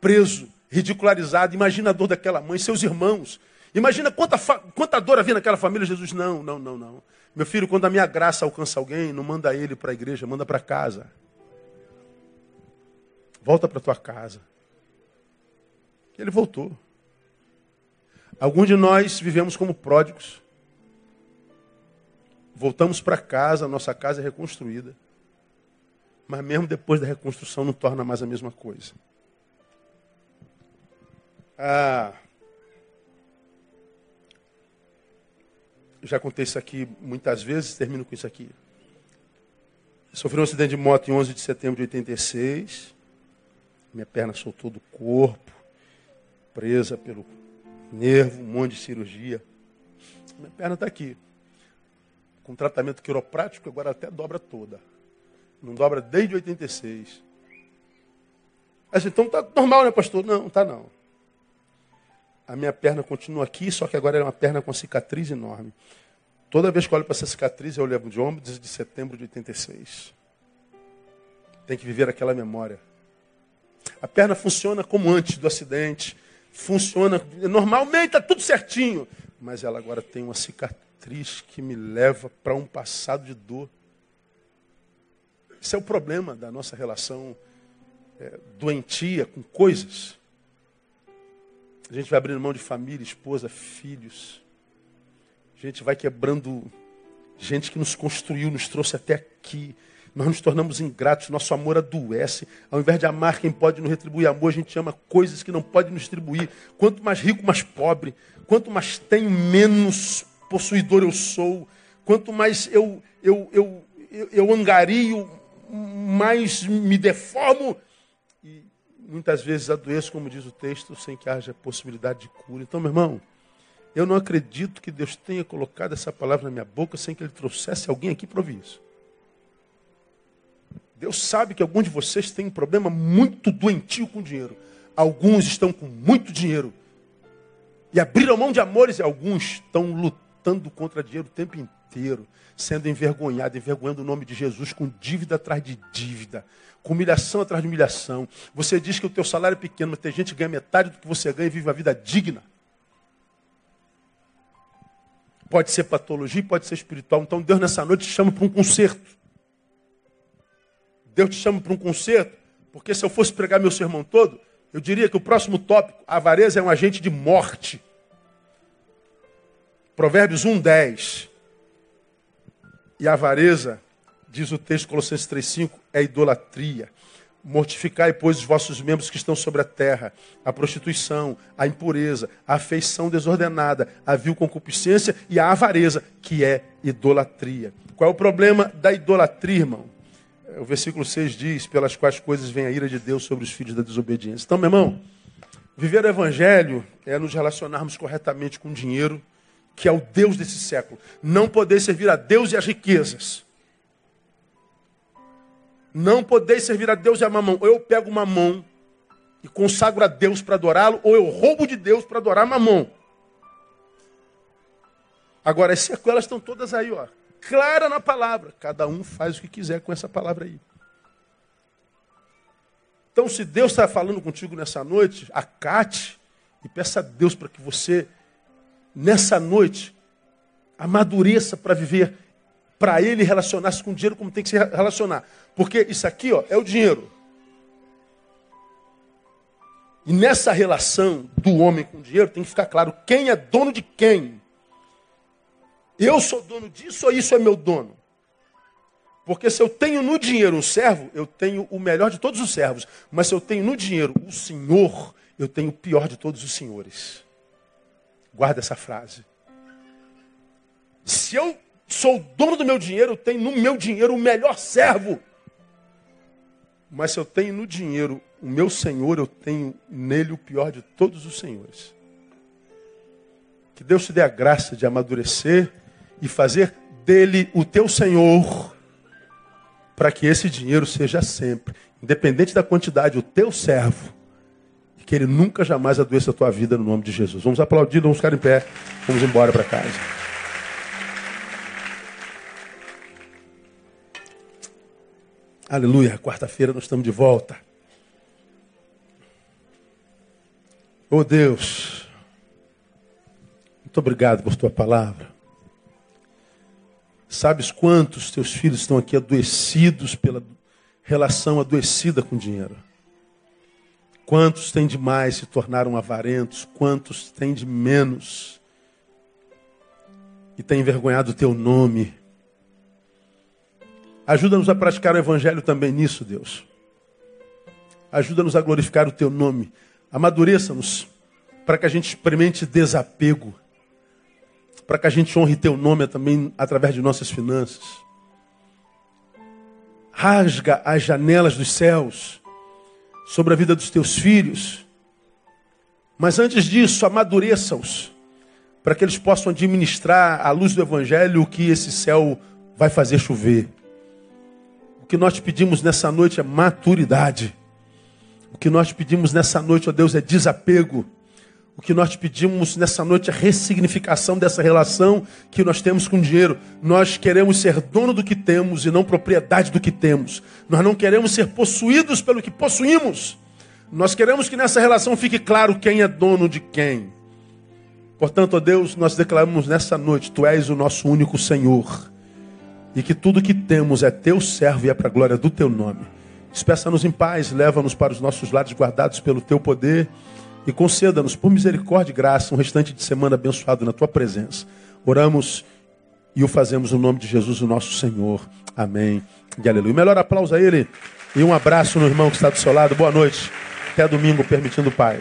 preso, ridicularizado. Imagina a dor daquela mãe, seus irmãos. Imagina quanta, quanta dor havia naquela família. Jesus, não, não, não, não. Meu filho, quando a minha graça alcança alguém, não manda ele para a igreja, manda para casa. Volta para tua casa. Ele voltou. Alguns de nós vivemos como pródigos. Voltamos para casa, nossa casa é reconstruída. Mas mesmo depois da reconstrução não torna mais a mesma coisa. Ah, já contei isso aqui muitas vezes, termino com isso aqui. Sofri um acidente de moto em 11 de setembro de 86. Minha perna soltou do corpo, presa pelo nervo, um monte de cirurgia. Minha perna está aqui com tratamento quiroprático, agora até dobra toda. Não dobra desde 86. Assim, então tá normal, né, pastor? Não, tá não. A minha perna continua aqui, só que agora é uma perna com cicatriz enorme. Toda vez que olho para essa cicatriz, eu lembro de ombro de setembro de 86. Tem que viver aquela memória. A perna funciona como antes do acidente. Funciona normalmente, está tudo certinho. Mas ela agora tem uma cicatriz cicatriz que me leva para um passado de dor. Esse é o problema da nossa relação é, doentia com coisas. A gente vai abrindo mão de família, esposa, filhos. A gente vai quebrando gente que nos construiu, nos trouxe até aqui. Nós nos tornamos ingratos, nosso amor adoece. Ao invés de amar quem pode nos retribuir amor, a gente ama coisas que não pode nos distribuir. Quanto mais rico, mais pobre. Quanto mais tenho, menos possuidor eu sou, quanto mais eu, eu, eu, eu, eu angario, mais me deformo muitas vezes adoeço, como diz o texto, sem que haja possibilidade de cura. Então, meu irmão, eu não acredito que Deus tenha colocado essa palavra na minha boca sem que Ele trouxesse alguém aqui para ouvir isso. Deus sabe que alguns de vocês têm um problema muito doentio com dinheiro. Alguns estão com muito dinheiro. E abriram mão de amores e alguns estão lutando contra dinheiro o tempo inteiro, sendo envergonhado, envergonhando o nome de Jesus com dívida atrás de dívida, com humilhação atrás de humilhação. Você diz que o teu salário é pequeno, mas tem gente que ganha metade do que você ganha e vive uma vida digna. Pode ser patologia, pode ser espiritual. Então Deus nessa noite te chama para um concerto. Deus te chama para um concerto, porque se eu fosse pregar meu sermão todo, eu diria que o próximo tópico, a avareza é um agente de morte. Provérbios 1, 10. E a avareza, diz o texto Colossenses 3,5, é idolatria. Mortificai, pois, os vossos membros que estão sobre a terra, a prostituição, a impureza, a afeição desordenada, a vil concupiscência e a avareza, que é idolatria. Qual é o problema da idolatria, irmão? O versículo 6 diz: pelas quais coisas vem a ira de Deus sobre os filhos da desobediência. Então, meu irmão, viver o evangelho é nos relacionarmos corretamente com dinheiro que é o Deus desse século. Não poder servir a Deus e as riquezas. Não poder servir a Deus e a mamão. Ou eu pego mamão e consagro a Deus para adorá-lo, ou eu roubo de Deus para adorar mamão. Agora, as sequelas estão todas aí, ó. Clara na palavra. Cada um faz o que quiser com essa palavra aí. Então, se Deus está falando contigo nessa noite, acate E peça a Deus para que você, nessa noite, amadureça para viver, para ele relacionar-se com o dinheiro como tem que se relacionar. Porque isso aqui ó, é o dinheiro. E nessa relação do homem com o dinheiro tem que ficar claro quem é dono de quem. Eu sou dono disso ou isso é meu dono? Porque se eu tenho no dinheiro um servo, eu tenho o melhor de todos os servos. Mas se eu tenho no dinheiro o Senhor, eu tenho o pior de todos os senhores. Guarda essa frase. Se eu sou dono do meu dinheiro, eu tenho no meu dinheiro o melhor servo. Mas se eu tenho no dinheiro o meu Senhor, eu tenho nele o pior de todos os senhores. Que Deus te dê a graça de amadurecer e fazer dele o teu Senhor, para que esse dinheiro seja sempre, independente da quantidade, o teu servo, que ele nunca jamais adoeça a tua vida no nome de Jesus. Vamos aplaudir, vamos ficar em pé, vamos embora para casa. Aleluia, quarta-feira nós estamos de volta. Oh Deus, muito obrigado por tua palavra. Sabes quantos teus filhos estão aqui adoecidos pela relação adoecida com dinheiro? Quantos têm de mais se tornaram avarentos? Quantos têm de menos e têm envergonhado o teu nome? Ajuda-nos a praticar o evangelho também nisso, Deus. Ajuda-nos a glorificar o teu nome. Amadureça-nos para que a gente experimente desapego para que a gente honre teu nome também através de nossas finanças. Rasga as janelas dos céus sobre a vida dos teus filhos. Mas antes disso, amadureça-os para que eles possam administrar à luz do Evangelho o que esse céu vai fazer chover. O que nós te pedimos nessa noite é maturidade. O que nós te pedimos nessa noite, ó Deus, é desapego. O que nós te pedimos nessa noite é ressignificação dessa relação que nós temos com o dinheiro. Nós queremos ser dono do que temos e não propriedade do que temos. Nós não queremos ser possuídos pelo que possuímos. Nós queremos que nessa relação fique claro quem é dono de quem. Portanto, ó Deus, nós declaramos nessa noite: Tu és o nosso único Senhor. E que tudo que temos é teu servo e é para a glória do teu nome. Despeça-nos em paz, leva-nos para os nossos lados guardados pelo teu poder e conceda-nos, por misericórdia e graça, um restante de semana abençoado na tua presença. Oramos e o fazemos no nome de Jesus, o nosso Senhor. Amém e aleluia. Melhor aplauso a ele e um abraço no irmão que está do seu lado. Boa noite. Até domingo, permitindo o Pai.